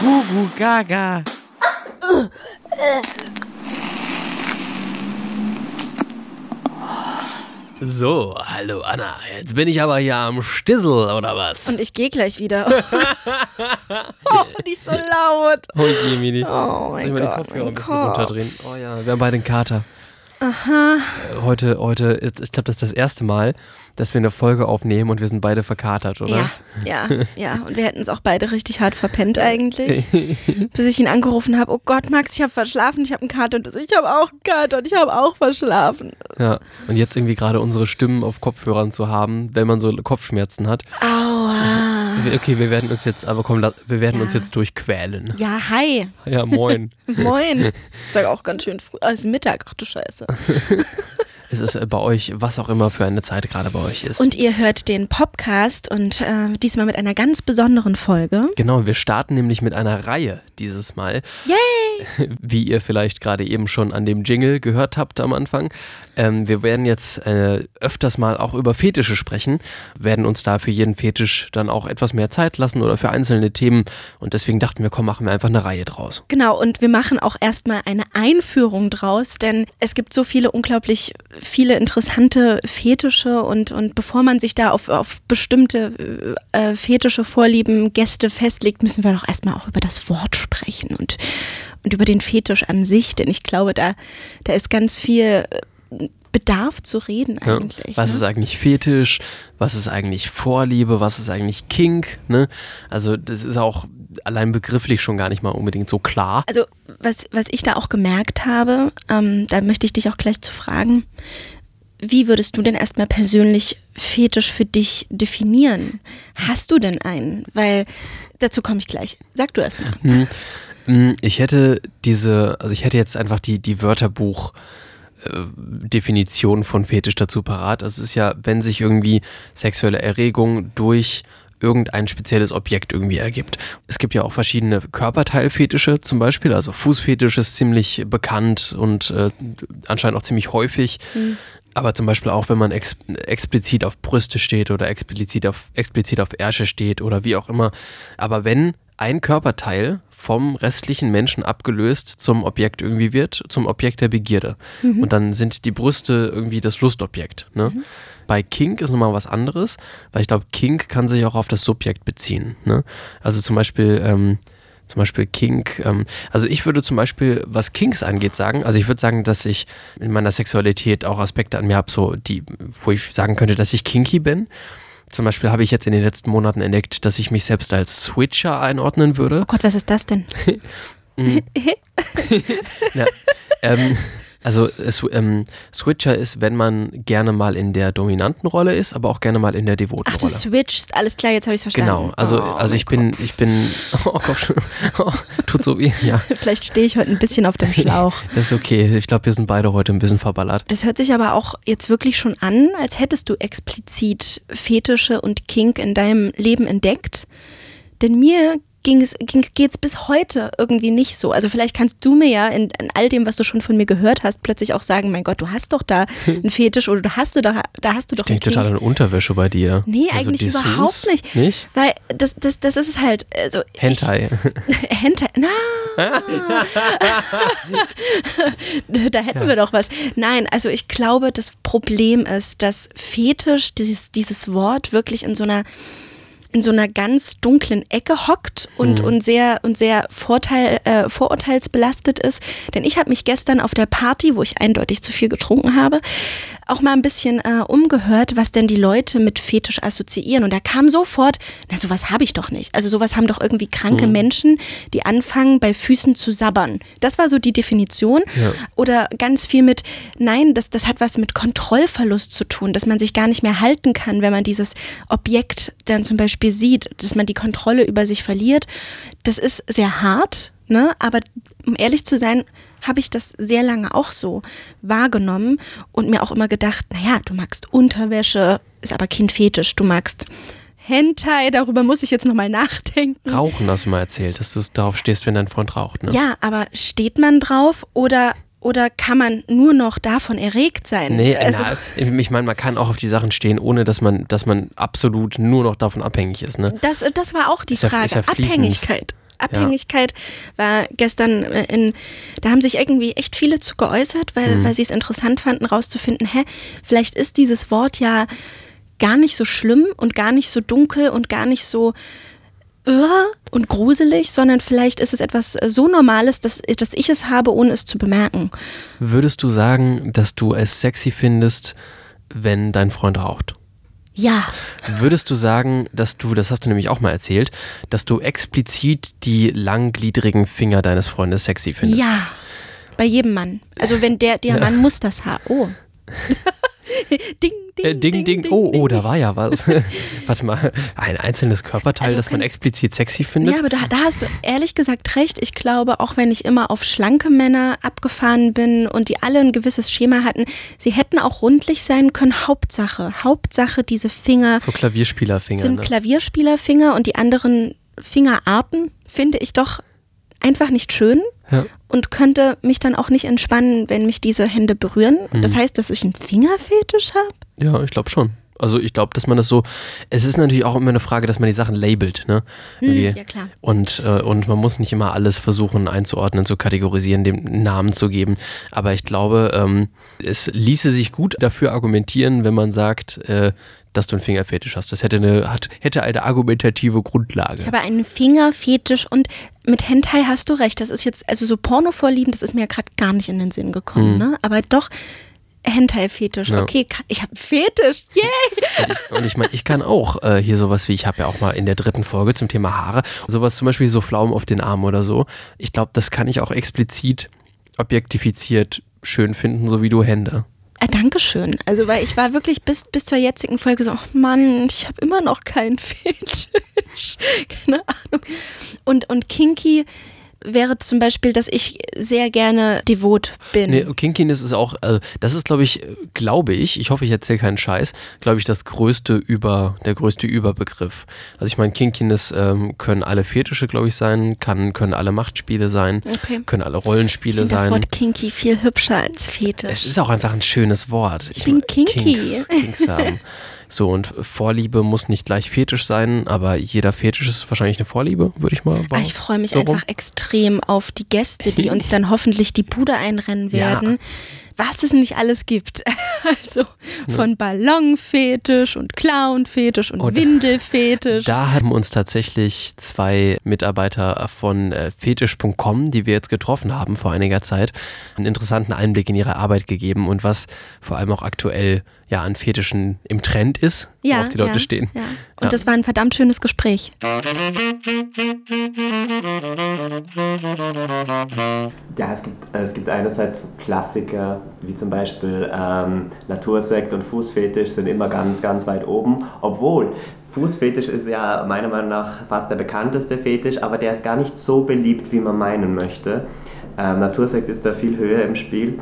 Gugu Gaga. So, hallo Anna. Jetzt bin ich aber hier am Stissel, oder was? Und ich gehe gleich wieder. oh, nicht so laut. Oh je, Mini. Oh Soll ich mein mal den Gott. Kopfhörer ein mein bisschen Kopf. runterdrehen? Oh ja, wir haben beide einen Kater. Aha. Heute, heute, ist, ich glaube, das ist das erste Mal, dass wir eine Folge aufnehmen und wir sind beide verkatert, oder? Ja, ja, ja. Und wir hätten es auch beide richtig hart verpennt eigentlich. Bis ich ihn angerufen habe, oh Gott, Max, ich habe verschlafen, ich habe einen Kater. Und ich habe auch einen Kater und ich habe auch verschlafen. Ja. Und jetzt irgendwie gerade unsere Stimmen auf Kopfhörern zu haben, wenn man so Kopfschmerzen hat. Aua. Okay, wir werden uns jetzt, aber komm, la- wir werden uns Ja. jetzt durchquälen. Ja, hi. Ja, moin. Moin. Ich sage auch ganz schön früh. Ah, es ist Mittag. Ach du Scheiße. es ist äh, bei euch, was auch immer für eine Zeit gerade bei euch ist. Und ihr hört den Podcast und äh, diesmal mit einer ganz besonderen Folge. Genau, wir starten nämlich mit einer Reihe dieses Mal. Yay! Wie ihr vielleicht gerade eben schon an dem Jingle gehört habt am Anfang. Ähm, wir werden jetzt äh, öfters mal auch über Fetische sprechen, werden uns da für jeden Fetisch dann auch etwas mehr Zeit lassen oder für einzelne Themen. Und deswegen dachten wir, komm, machen wir einfach eine Reihe draus. Genau, und wir machen auch erstmal eine Einführung draus, denn es gibt so viele unglaublich viele interessante Fetische und, und bevor man sich da auf, auf bestimmte äh, fetische Vorlieben, Gäste festlegt, müssen wir doch erstmal auch über das Wort sprechen und, und über den Fetisch an sich, denn ich glaube, da, da ist ganz viel äh, Bedarf zu reden Ja. eigentlich. Was ne? ist eigentlich Fetisch? Was ist eigentlich Vorliebe? Was ist eigentlich Kink? Ne? Also das ist auch allein begrifflich schon gar nicht mal unbedingt so klar. Also, was, was ich da auch gemerkt habe, ähm, da möchte ich dich auch gleich zu fragen, wie würdest du denn erstmal persönlich Fetisch für dich definieren? Hast du denn einen? Weil dazu komme ich gleich. Sag du erst mal. Mm, Ich hätte diese, also ich hätte jetzt einfach die, die Wörterbuch. äh, Definition von Fetisch dazu parat. Das ist ja, wenn sich irgendwie sexuelle Erregung durch irgendein spezielles Objekt irgendwie ergibt. Es gibt ja auch verschiedene Körperteilfetische zum Beispiel, also Fußfetisch ist ziemlich bekannt und äh, anscheinend auch ziemlich häufig. Aber zum Beispiel auch, wenn man ex explizit auf Brüste steht oder explizit auf, explizit auf Ärsche steht oder wie auch immer. Aber wenn ein Körperteil vom restlichen Menschen abgelöst zum Objekt irgendwie wird, zum Objekt der Begierde. Und dann sind die Brüste irgendwie das Lustobjekt. Ne? Bei Kink ist nochmal was anderes, weil ich glaube, Kink kann sich auch auf das Subjekt beziehen. Ne? Also zum Beispiel, ähm, zum Beispiel Kink. Ähm, also ich würde zum Beispiel, was Kinks angeht, sagen, also ich würde sagen, dass ich in meiner Sexualität auch Aspekte an mir habe, so die, wo ich sagen könnte, dass ich kinky bin. Zum Beispiel habe ich jetzt in den letzten Monaten entdeckt, dass ich mich selbst als Switcher einordnen würde. Oh Gott, was ist das denn? Ja, ähm, also ähm, Switcher ist, wenn man gerne mal in der dominanten Rolle ist, aber auch gerne mal in der devoten Ach, du Rolle. switchst. Alles klar, jetzt habe ich es verstanden. Genau, also, Oh, also ich bin, ich bin, oh Gott, oh, tut so weh, ja. Vielleicht stehe ich heute ein bisschen auf dem Schlauch. das ist okay. Ich glaube, wir sind beide heute ein bisschen verballert. Das hört sich aber auch jetzt wirklich schon an, als hättest du explizit Fetische und Kink in deinem Leben entdeckt. Denn mir ging es, geht's bis heute irgendwie nicht so. Also vielleicht kannst du mir ja in, in all dem, was du schon von mir gehört hast, plötzlich auch sagen, mein Gott, du hast doch da einen Fetisch oder du hast du da, da hast du doch Ich denke total an Unterwäsche bei dir. Nee, Also eigentlich Dessous? überhaupt nicht. Nicht? Weil das, das, das ist es halt, also ich- Hentai. Hentai. Na. da hätten wir doch was. Nein, also ich glaube, das Problem ist, dass Fetisch, dieses, dieses Wort wirklich in so einer in so einer ganz dunklen Ecke hockt und, und sehr und sehr Vorteil, äh, vorurteilsbelastet ist. Denn ich habe mich gestern auf der Party, wo ich eindeutig zu viel getrunken habe, auch mal ein bisschen äh, umgehört, was denn die Leute mit Fetisch assoziieren. Und da kam sofort, na sowas habe ich doch nicht. Also sowas haben doch irgendwie kranke Menschen, die anfangen bei Füßen zu sabbern. Das war so die Definition. Ja. Oder ganz viel mit, nein, das, das hat was mit Kontrollverlust zu tun, dass man sich gar nicht mehr halten kann, wenn man dieses Objekt dann zum Beispiel sieht, dass man die Kontrolle über sich verliert. Das ist sehr hart, ne? aber um ehrlich zu sein, habe ich das sehr lange auch so wahrgenommen und mir auch immer gedacht, naja, du magst Unterwäsche, ist aber kein Fetisch, du magst Hentai, darüber muss ich jetzt nochmal nachdenken. Rauchen hast du mal erzählt, dass du darauf stehst, wenn dein Freund raucht. Ne? Ja, aber steht man drauf oder oder kann man nur noch davon erregt sein? Nee, also, na, ich meine, man kann auch auf die Sachen stehen, ohne dass man, dass man absolut nur noch davon abhängig ist. Ne? Das, das war auch die ist Frage. Ja, ja Abhängigkeit. Abhängigkeit ja. war gestern in, da haben sich irgendwie echt viele zu geäußert, weil, mhm. weil sie es interessant fanden, rauszufinden, hä, vielleicht ist dieses Wort ja gar nicht so schlimm und gar nicht so dunkel und gar nicht so und gruselig, sondern vielleicht ist es etwas äh, so Normales, dass, dass ich es habe, ohne es zu bemerken. Würdest du sagen, dass du es sexy findest, wenn dein Freund raucht? Ja. Würdest du sagen, dass du, das hast du nämlich auch mal erzählt, dass du explizit die langgliedrigen Finger deines Freundes sexy findest? Ja. Bei jedem Mann. Also wenn der, der Mann muss das haben. Oh. ding, ding, äh, ding, ding, Oh, oh, da war ja was. Warte mal, ein einzelnes Körperteil, also das man explizit sexy findet. Ja, aber da, da hast du ehrlich gesagt recht. Ich glaube, auch wenn ich immer auf schlanke Männer abgefahren bin und die alle ein gewisses Schema hatten, sie hätten auch rundlich sein können. Hauptsache, Hauptsache diese Finger. So Klavierspielerfinger. Sind ne? Klavierspielerfinger und die anderen Fingerarten finde ich doch einfach nicht schön ja. und könnte mich dann auch nicht entspannen, wenn mich diese Hände berühren. Mhm. Das heißt, dass ich einen Fingerfetisch habe? Ja, ich glaube schon. Also ich glaube, dass man das so, es ist natürlich auch immer eine Frage, dass man die Sachen labelt, ne? Hm, ja, klar. Und, äh, und man muss nicht immer alles versuchen einzuordnen, zu kategorisieren, dem Namen zu geben. Aber ich glaube, ähm, es ließe sich gut dafür argumentieren, wenn man sagt, äh, dass du einen Fingerfetisch hast. Das hätte eine, hat, hätte eine argumentative Grundlage. Ich habe einen Fingerfetisch und mit Hentai hast du recht. Das ist jetzt, also so Pornovorlieben, das ist mir gerade gar nicht in den Sinn gekommen. Mhm. Ne? Aber doch, Hentai-Fetisch. Ja. Okay, ich habe Fetisch. Yay! Und ich, ich meine, ich kann auch äh, hier sowas wie, ich habe ja auch mal in der dritten Folge zum Thema Haare, sowas zum Beispiel so Pflaumen auf den Armen oder so. Ich glaube, das kann ich auch explizit objektifiziert schön finden, so wie du Hände. Äh, Dankeschön. Also, weil ich war wirklich bis, bis zur jetzigen Folge so, oh Mann, ich habe immer noch keinen Fetisch. Keine Ahnung. Und, und Kinky wäre zum Beispiel, dass ich sehr gerne devot bin. Nee, Kinkiness ist auch, also das ist, glaube ich, glaube ich, ich hoffe, ich erzähle keinen Scheiß, glaube ich, das größte Über, der größte Überbegriff. Also ich meine, Kinkiness ähm, können alle Fetische, glaube ich, sein, kann, können alle Machtspiele sein, okay. können alle Rollenspiele ich sein. das Wort Kinky viel hübscher als Fetisch. Es ist auch einfach ein schönes Wort. Ich, ich bin Kinky. Kinks, Kinks haben. So, und Vorliebe muss nicht gleich Fetisch sein, aber jeder Fetisch ist wahrscheinlich eine Vorliebe, würde ich mal sagen. Ich freue mich so einfach rum. extrem auf die Gäste, die uns dann hoffentlich die Bude einrennen werden. Ja was es nicht alles gibt. Also von Ballonfetisch und Clownfetisch und Oder Windelfetisch. Da haben uns tatsächlich zwei Mitarbeiter von äh, fetisch.com, die wir jetzt getroffen haben vor einiger Zeit, einen interessanten Einblick in ihre Arbeit gegeben und was vor allem auch aktuell ja an Fetischen im Trend ist, ja, worauf die Leute ja, stehen. Ja. Und ja. das war ein verdammt schönes Gespräch. Ja, es gibt, es gibt einerseits Klassiker, wie zum Beispiel ähm, Natursekt und Fußfetisch sind immer ganz, ganz weit oben, obwohl Fußfetisch ist ja meiner Meinung nach fast der bekannteste Fetisch, aber der ist gar nicht so beliebt, wie man meinen möchte. Ähm, Natursekt ist da viel höher im Spiel.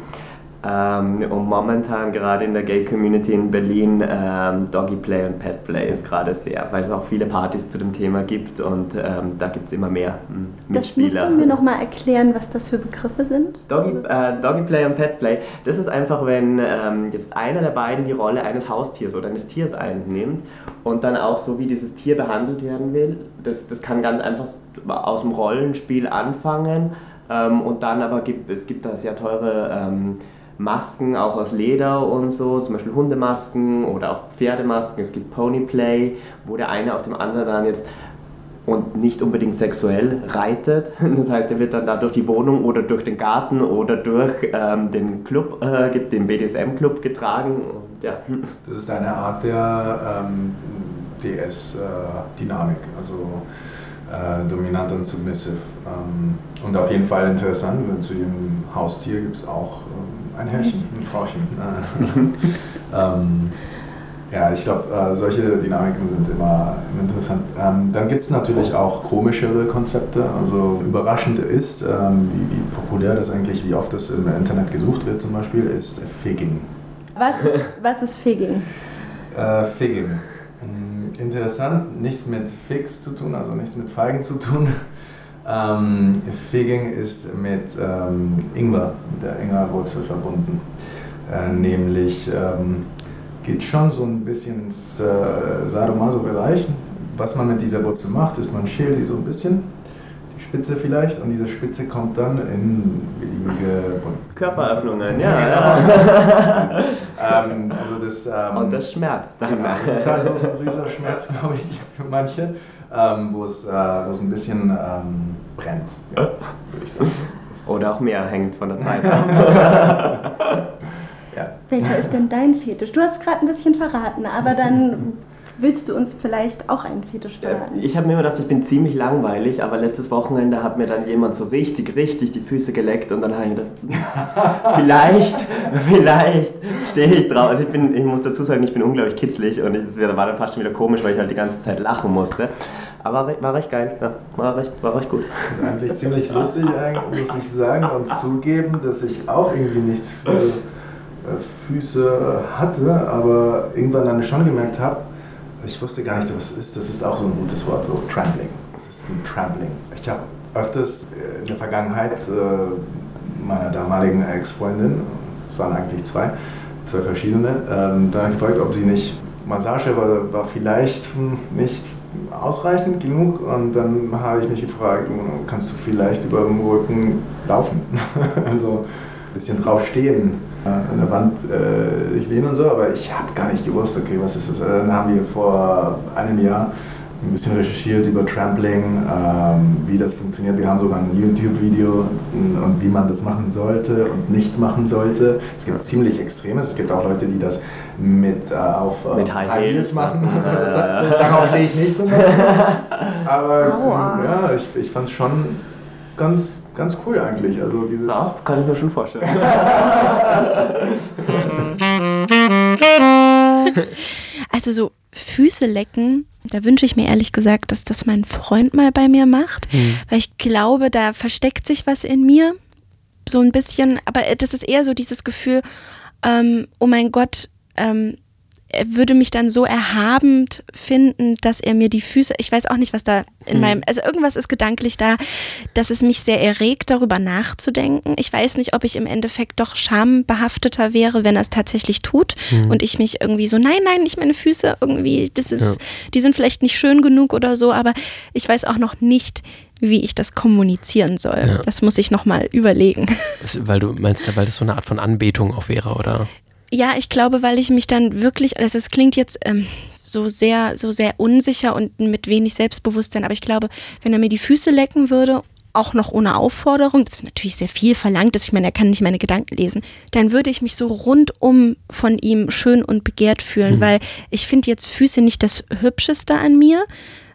Ähm, und momentan gerade in der Gay-Community in Berlin ähm, Doggy Play und Pet Play ist gerade sehr, weil es auch viele Partys zu dem Thema gibt und ähm, da gibt es immer mehr hm, Mitspieler. Das musst du mir nochmal erklären, was das für Begriffe sind? Doggy, äh, Doggy Play und Pet Play, das ist einfach, wenn ähm, jetzt einer der beiden die Rolle eines Haustiers oder eines Tiers einnimmt und dann auch so, wie dieses Tier behandelt werden will. Das, das kann ganz einfach aus dem Rollenspiel anfangen ähm, und dann aber gibt es gibt da sehr teure ähm, Masken auch aus Leder und so, zum Beispiel Hundemasken oder auch Pferdemasken. Es gibt Ponyplay, wo der eine auf dem anderen dann jetzt und nicht unbedingt sexuell reitet. Das heißt, er wird dann da durch die Wohnung oder durch den Garten oder durch ähm, den Club, äh, den BDSM-Club getragen. Und, ja. Das ist eine Art der ähm, DS-Dynamik, äh, also äh, dominant und submissive. Ähm, und auf jeden Fall interessant, zu jedem Haustier gibt es auch ein Herrchen, ein Frauchen. ähm, ja, ich glaube, äh, solche Dynamiken sind immer, interessant. Ähm, dann gibt es natürlich auch komischere Konzepte. Also überraschend ist, ähm, wie, wie, populär das eigentlich, wie oft das im Internet gesucht wird zum Beispiel, ist Figging. Was ist, was ist Figging? äh, Figging. Hm, interessant, nichts mit Fix zu tun, also nichts mit Feigen zu tun, Ähm, Figging ist mit ähm, Ingwer, mit der Ingwerwurzel verbunden. Äh, nämlich ähm, geht schon so ein bisschen ins äh, Sadomaso-Bereich. Was man mit dieser Wurzel macht, ist, man schält sie so ein bisschen, die Spitze vielleicht, und diese Spitze kommt dann in beliebige. Körperöffnungen, ja. ja. ähm, also das, ähm, und das schmerzt dann. Genau, das ist halt so ein süßer Schmerz, glaube ich, für manche, ähm, wo, es, äh, ein bisschen ähm, brennt, ja, würde ich sagen. Oder auch mehr hängt von der Zeit ab. ja. Welcher ist denn dein Fetisch? Du hast gerade ein bisschen verraten, aber dann willst du uns vielleicht auch einen Fetisch verraten? Ich habe mir immer gedacht, ich bin ziemlich langweilig, aber letztes Wochenende hat mir dann jemand so richtig, richtig die Füße geleckt und dann habe ich gedacht, vielleicht, vielleicht stehe ich drauf. Also ich, bin, ich muss dazu sagen, ich bin unglaublich kitzlig und es war dann fast schon wieder komisch, weil ich halt die ganze Zeit lachen musste. Aber war recht geil, ja, war recht, war recht gut. Eigentlich ziemlich lustig, muss ich sagen und zugeben, dass ich auch irgendwie nichts für äh, Füße hatte, aber irgendwann dann schon gemerkt habe, ich wusste gar nicht, was es ist. Das ist auch so ein gutes Wort, so Trampling. Was ist ein Trampling? Ich habe öfters äh, in der Vergangenheit äh, meiner damaligen Ex-Freundin, es waren eigentlich zwei, zwei verschiedene, ähm, dann gefragt, ob sie nicht, Massage war, war vielleicht nicht ausreichend genug und dann habe ich mich gefragt, kannst du vielleicht über den Rücken laufen? also bisschen drauf stehen äh, an der Wand äh, ich lehne und so, aber ich habe gar nicht gewusst, okay, was ist das? Äh, dann haben wir vor einem Jahr ein bisschen recherchiert über Trampling, ähm, wie das funktioniert. Wir haben sogar ein YouTube-Video und wie man das machen sollte und nicht machen sollte. Es gibt ziemlich Extremes. Es gibt auch Leute, die das mit äh, auf äh, mit High, High Heels machen. Also hat, darauf stehe ich nicht. Aber Aua. ja, ich, ich fand es schon ganz ganz cool eigentlich. Also dieses ja, kann ich mir schon vorstellen. also so Füße lecken, da wünsche ich mir ehrlich gesagt, dass das mein Freund mal bei mir macht, mhm. weil ich glaube, da versteckt sich was in mir. So ein bisschen, aber das ist eher so dieses Gefühl, ähm, oh mein Gott, ähm, würde mich dann so erhabend finden, dass er mir die Füße, ich weiß auch nicht, was da in hm. meinem, also irgendwas ist gedanklich da, dass es mich sehr erregt, darüber nachzudenken. Ich weiß nicht, ob ich im Endeffekt doch schambehafteter wäre, wenn er es tatsächlich tut hm. und ich mich irgendwie so, nein, nein, nicht meine Füße, irgendwie, das ist, ja. die sind vielleicht nicht schön genug oder so, aber ich weiß auch noch nicht, wie ich das kommunizieren soll. Ja. Das muss ich nochmal überlegen. Das, weil du meinst, weil das so eine Art von Anbetung auch wäre, oder? Ja, ich glaube, weil ich mich dann wirklich, also es klingt jetzt ähm, so sehr, so sehr unsicher und mit wenig Selbstbewusstsein, aber ich glaube, wenn er mir die Füße lecken würde, auch noch ohne Aufforderung, das ist natürlich sehr viel verlangt, dass ich meine, er kann nicht meine Gedanken lesen, dann würde ich mich so rundum von ihm schön und begehrt fühlen, mhm. weil ich finde jetzt Füße nicht das Hübscheste an mir.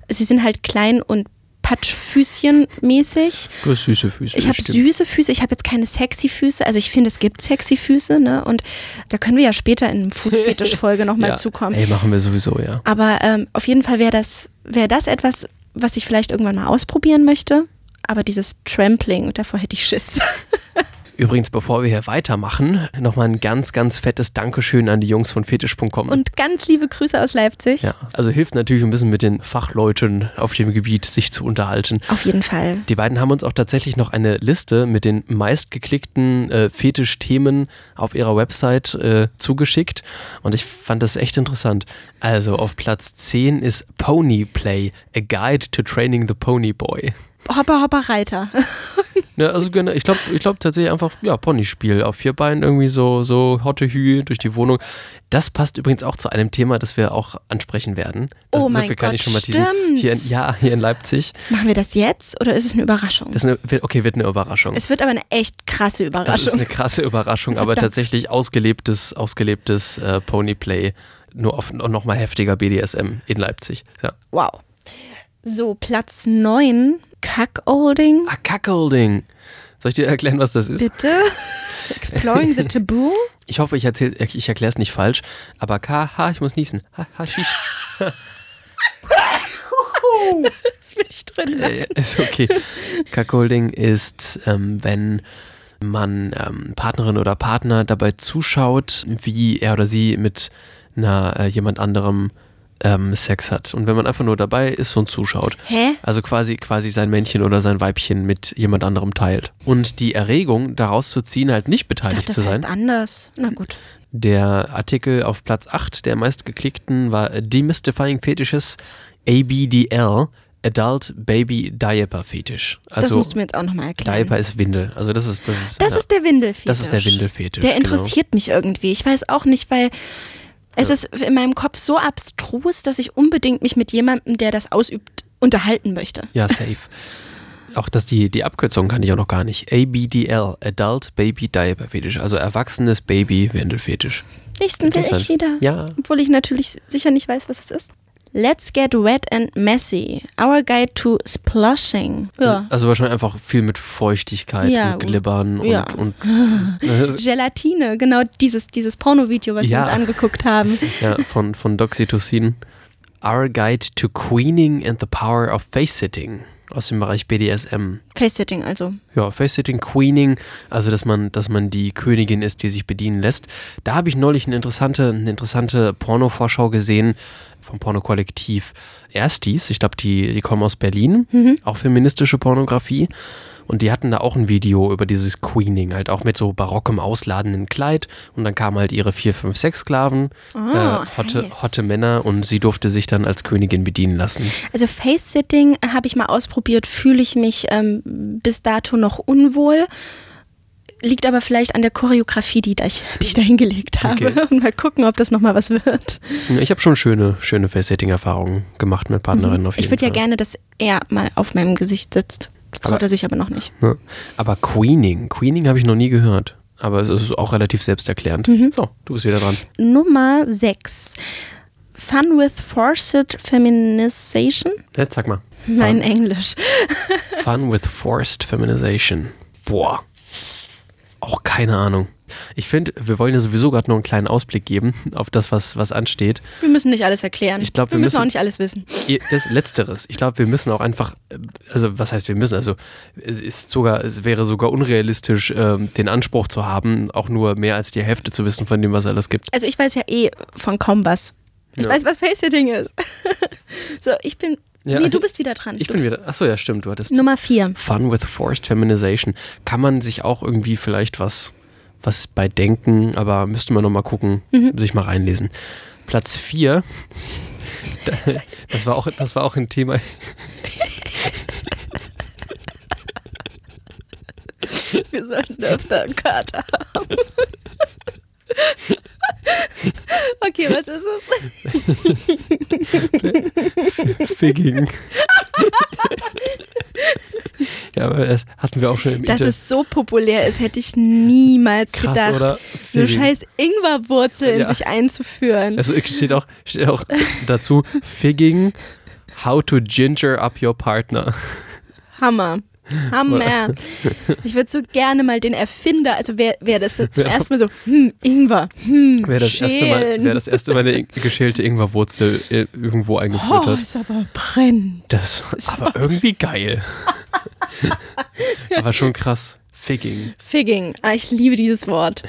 Sie sind halt klein und Patschfüßchen mäßig. Du hast süße Füße. Ich habe süße Füße, ich habe jetzt keine sexy Füße. Also ich finde, es gibt sexy Füße, ne? Und da können wir ja später in Fußfetisch-Folge nochmal ja. zukommen. Ey, machen wir sowieso, ja. Aber ähm, auf jeden Fall wäre das, wär das etwas, was ich vielleicht irgendwann mal ausprobieren möchte. Aber dieses Trampling, davor hätte ich Schiss. Übrigens, bevor wir hier weitermachen, nochmal ein ganz, ganz fettes Dankeschön an die Jungs von fetisch.com. Und ganz liebe Grüße aus Leipzig. Ja, also hilft natürlich ein bisschen mit den Fachleuten auf dem Gebiet, sich zu unterhalten. Auf jeden Fall. Die beiden haben uns auch tatsächlich noch eine Liste mit den meistgeklickten äh, Fetisch-Themen auf ihrer Website äh, zugeschickt. Und ich fand das echt interessant. Also auf Platz 10 ist Pony Play, a Guide to Training the Pony Boy. Hopper, Hopper, Reiter. ja, also ich glaube ich glaub tatsächlich einfach, ja, Ponyspiel auf vier Beinen, irgendwie so, so Hotte Hü durch die Wohnung. Das passt übrigens auch zu einem Thema, das wir auch ansprechen werden. Das, oh mein so Gott, stimmt. Hier in, ja, hier in Leipzig. Machen wir das jetzt oder ist es eine Überraschung? Das eine, okay, wird eine Überraschung. Es wird aber eine echt krasse Überraschung. Das ist eine krasse Überraschung, aber tatsächlich ausgelebtes, ausgelebtes äh, Ponyplay, nur auf noch mal heftiger BDSM in Leipzig. Ja. Wow. So, Platz 9 Cuckolding. Ah, Cuckolding. Soll ich dir erklären, was das ist? Bitte. Exploring the Taboo. Ich hoffe, ich, ich erkläre es nicht falsch, aber KH, ich muss niesen. Ha, haschisch. das will ich drin äh, lassen. Äh, ist okay. Cuckolding ist, ähm, wenn man ähm, Partnerin oder Partner dabei zuschaut, wie er oder sie mit einer, äh, jemand anderem ähm, Sex hat. Und wenn man einfach nur dabei ist und zuschaut. Hä? Also quasi, quasi sein Männchen oder sein Weibchen mit jemand anderem teilt. Und die Erregung, daraus zu ziehen, halt nicht Ich beteiligt dachte, das zu sein. heißt anders. Na gut. Der Artikel auf Platz 8 der meistgeklickten war Demystifying Fetishes ABDL, Adult Baby Diaper Fetisch. das Also musst du mir jetzt auch nochmal erklären. Diaper ist Windel. Also das ist das ist, das ja, ist der Windelfetisch. das ist der Windelfetisch. Der genau. interessiert mich irgendwie. Ich weiß auch nicht, weil es ist in meinem Kopf so abstrus, dass ich unbedingt mich mit jemandem, der das ausübt, unterhalten möchte. Ja, safe. Auch das die, die Abkürzung kann ich auch noch gar nicht. ABDL, Adult Baby Diaper Fetisch. Also erwachsenes Baby Windelfetisch. Nächsten will ich wieder. Ja. Obwohl ich natürlich sicher nicht weiß, was es ist. Let's get wet and messy. Our guide to splushing. Ja. Also, also wahrscheinlich einfach viel mit Feuchtigkeit Ja, und Glibbern und, ja. und Gelatine, genau dieses, dieses Pornovideo, was wir uns angeguckt haben. ja, von, von Doxytocin. Our Guide to Queening and the Power of Face-Sitting aus dem Bereich BDSM. Face-Sitting also. Ja, Face-Sitting, Queening, also dass man, dass man die Königin ist, die sich bedienen lässt. Da habe ich neulich eine interessante, eine interessante Porno-Vorschau gesehen vom Porno-Kollektiv Erstis. Ich glaube, die, die kommen aus Berlin, auch feministische Pornografie. Und die hatten da auch ein Video über dieses Queening, halt auch mit so barockem ausladenden Kleid. Und dann kamen halt ihre vier, fünf, sechs Sklaven, Ah, äh, hotte, heiß. hotte Männer und sie durfte sich dann als Königin bedienen lassen. Also Face-Sitting habe ich mal ausprobiert, fühle ich mich ähm, bis dato noch unwohl. Liegt aber vielleicht an der Choreografie, die, ich, die ich da hingelegt habe. Okay. Und mal gucken, ob das nochmal was wird. Ich habe schon schöne, schöne Face-Sitting-Erfahrungen gemacht mit Partnerinnen auf jeden Mhm. Ich würde ja gerne, dass er mal auf meinem Gesicht sitzt. Das traut Aber- er sich aber noch nicht. Ja. Aber Queening, Queening habe ich noch nie gehört. Aber es ist auch relativ selbsterklärend. Mhm. So, du bist wieder dran. Nummer 6. Fun with Forced Feminization? Jetzt sag mal. Mein Englisch. Fun with Forced Feminization. Boah. Auch keine Ahnung. Ich finde, wir wollen ja sowieso gerade noch einen kleinen Ausblick geben auf das, was, was ansteht. Wir müssen nicht alles erklären. Ich glaub, wir wir müssen müssen- auch nicht alles wissen. Das Letzteres. Ich glaube, wir müssen auch einfach, äh, also was heißt wir müssen? Also es ist sogar, es wäre sogar unrealistisch, ähm, den Anspruch zu haben, auch nur mehr als die Hälfte zu wissen von dem, was alles gibt. Also ich weiß ja eh von kaum was. Ich Ja. weiß, was Face-Sitting ist. so, ich bin. Ja. Nee, du bist wieder dran. Ich du bin wieder. Achso, ja, stimmt. Du hattest Nummer 4. Fun with Forced Feminization. Kann man sich auch irgendwie vielleicht was, was bei denken, aber müsste man nochmal gucken, sich mal reinlesen. Platz 4. Das war auch, das war auch ein Thema. Wir sollten öfter einen Kater haben. okay, was ist es? Figging. ja, aber das hatten wir auch schon im Dass Internet. es so populär ist, hätte ich niemals Krass, gedacht. oder? Nur Figging. scheiß Ingwerwurzel in Ja. sich einzuführen. Also steht auch, steht auch dazu, Figging, how to ginger up your partner. Hammer. Hammer. Ich würde so gerne mal den Erfinder, also wer, wer das zum Ja. ersten Mal so, hm, Ingwer, hm, Wer das, erste Mal, schälen. wer das erste Mal eine geschälte Ingwerwurzel äh, irgendwo eingeführt oh, hat. ist aber brennt. Das ist aber irgendwie geil. aber schon krass. Figging. Figging. Ah, ich liebe dieses Wort.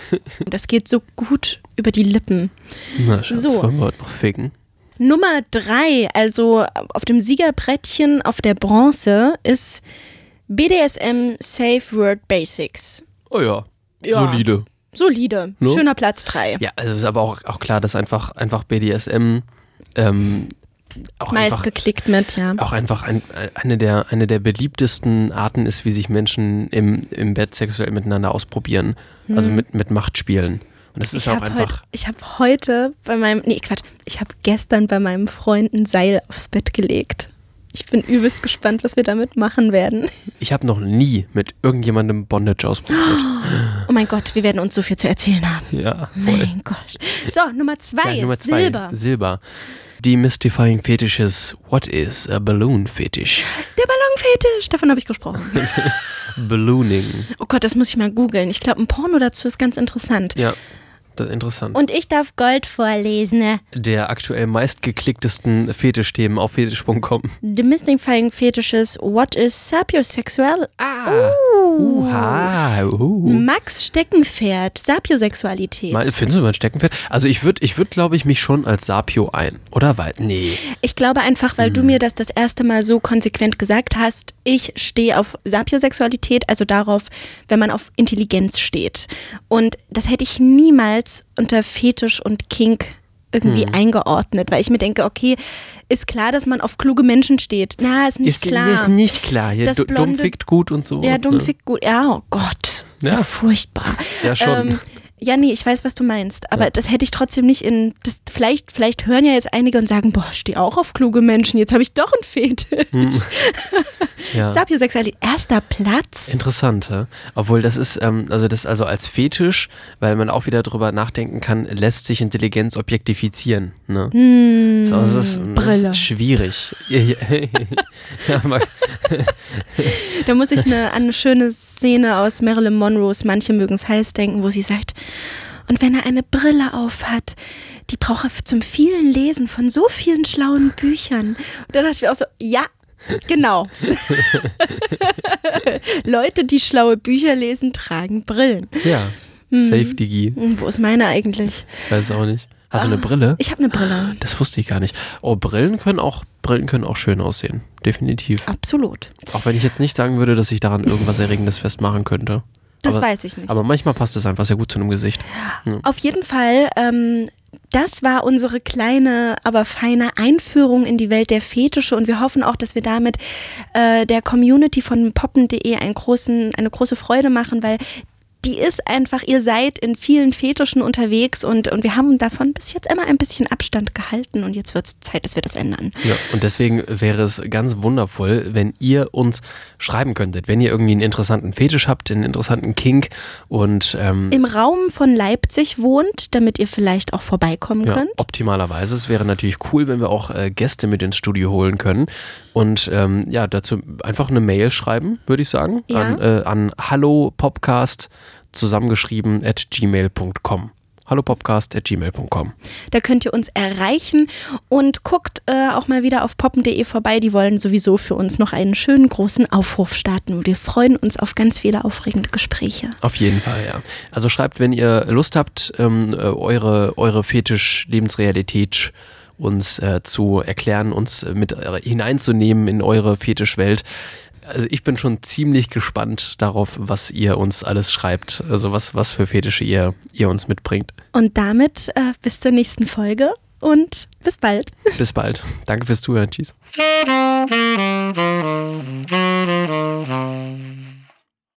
Das geht so gut über die Lippen. Na, Schatz, So. wollen wir heute noch figgen? Nummer drei, also auf dem Siegerbrettchen auf der Bronze, ist BDSM Safe Word Basics. Oh ja, Ja. solide. Solide. No? Schöner Platz drei. Ja, also ist aber auch, auch klar, dass einfach, einfach BDSM ähm, auch Meist einfach, geklickt mit, ja. auch einfach ein, eine, der, eine der beliebtesten Arten ist, wie sich Menschen im, im Bett sexuell miteinander ausprobieren. Also mit, mit Machtspielen. Und das ist Hm. Ich auch habe heute, einfach. ich hab heute bei meinem, nee, Quatsch, ich habe gestern bei meinem Freund ein Seil aufs Bett gelegt. Ich bin übelst gespannt, was wir damit machen werden. Ich habe noch nie mit irgendjemandem Bondage ausprobiert. Oh mein Gott, wir werden uns so viel zu erzählen haben. Ja, voll. Mein Gott. So, Nummer zwei, Ja, Nummer zwei. Silber. Silber. Demystifying Fetishes. What is a balloon fetish? Der Ballonfetisch, davon habe ich gesprochen. Ballooning. Oh Gott, das muss ich mal googeln. Ich glaube, ein Porno dazu ist ganz interessant. Ja. Das ist interessant. Und ich darf Gold vorlesen. Der aktuell meistgeklicktesten Fetischthemen auf fetisch.com. The Mystifying Fetishes What is Sapiosexual? Ah. Uha. Uh. Max Steckenpferd, Sapiosexualität. Mal, findest du mal ein Steckenpferd? Also ich würde, ich würd, glaube ich, mich schon als Sapio ein. Oder weil? Nee. Ich glaube einfach, weil du mir das das erste Mal so konsequent gesagt hast, ich stehe auf Sapiosexualität, also darauf, wenn man auf Intelligenz steht. Und das hätte ich niemals unter Fetisch und Kink irgendwie eingeordnet, weil ich mir denke, okay, ist klar, dass man auf kluge Menschen steht. Na, ist nicht Ist, klar. ist nicht klar. Hier, Das dumm fickt gut und so. Ja, dumm ne? fickt gut. Ja, oh Gott, ist ja, Ja. furchtbar. Ja, schon. Ähm, ja, nee, ich weiß, was du meinst, aber das hätte ich trotzdem nicht in. Das, vielleicht, vielleicht hören ja jetzt einige und sagen, boah, ich stehe auch auf kluge Menschen, jetzt habe ich doch einen Fetisch. Ja. Sapiosexualität, erster Platz. Interessant, hä? obwohl das ist, ähm, also das also als Fetisch, weil man auch wieder drüber nachdenken kann, lässt sich Intelligenz objektifizieren. Ne? Hm, so, das, ist, das ist schwierig. Ja, ja. ja, Da muss ich eine, an eine schöne Szene aus Marilyn Monroes Manche mögen es heiß denken, wo sie sagt, und wenn er eine Brille auf hat, die braucht er zum vielen Lesen von so vielen schlauen Büchern. Und dann dachte ich mir auch so, ja, genau. Leute, die schlaue Bücher lesen, tragen Brillen. ja. Hm. Safe Digi. Hm, Wo ist meine eigentlich? Weiß auch nicht. Hast du eine Brille? Ich habe eine Brille. Das wusste ich gar nicht. Oh, Brillen können auch, Brillen können auch schön aussehen. Definitiv. Absolut. Auch wenn ich jetzt nicht sagen würde, dass ich daran irgendwas Erregendes festmachen könnte. Das aber, weiß ich nicht. Aber manchmal passt es einfach sehr gut zu einem Gesicht. Auf jeden Fall, ähm, das war unsere kleine, aber feine Einführung in die Welt der Fetische und wir hoffen auch, dass wir damit äh, der Community von poppen.de einen großen, eine große Freude machen, weil die ist einfach, ihr seid in vielen Fetischen unterwegs und, und wir haben davon bis jetzt immer ein bisschen Abstand gehalten und jetzt wird es Zeit, dass wir das ändern. Ja, und deswegen wäre es ganz wundervoll, wenn ihr uns schreiben könntet, wenn ihr irgendwie einen interessanten Fetisch habt, einen interessanten Kink und ähm, Im Raum von Leipzig wohnt, damit ihr vielleicht auch vorbeikommen ja, könnt. optimalerweise. Es wäre natürlich cool, wenn wir auch äh, Gäste mit ins Studio holen können und ähm, ja, dazu einfach eine Mail schreiben, würde ich sagen, Ja. an, äh, an hallo Popcast zusammengeschrieben at gmail.com. Hallo Popcast at gmail.com. Da könnt ihr uns erreichen und guckt äh, auch mal wieder auf poppen.de vorbei. Die wollen sowieso für uns noch einen schönen großen Aufruf starten und wir freuen uns auf ganz viele aufregende Gespräche. Auf jeden Fall, ja. Also schreibt, wenn ihr Lust habt, ähm, äh, eure, eure Fetisch-Lebensrealität uns äh, zu erklären, uns mit äh, hineinzunehmen in eure Fetischwelt. Also ich bin schon ziemlich gespannt darauf, was ihr uns alles schreibt. Also was, was für Fetische ihr, ihr uns mitbringt. Und damit äh, bis zur nächsten Folge und bis bald. Bis bald. Danke fürs Zuhören. Tschüss.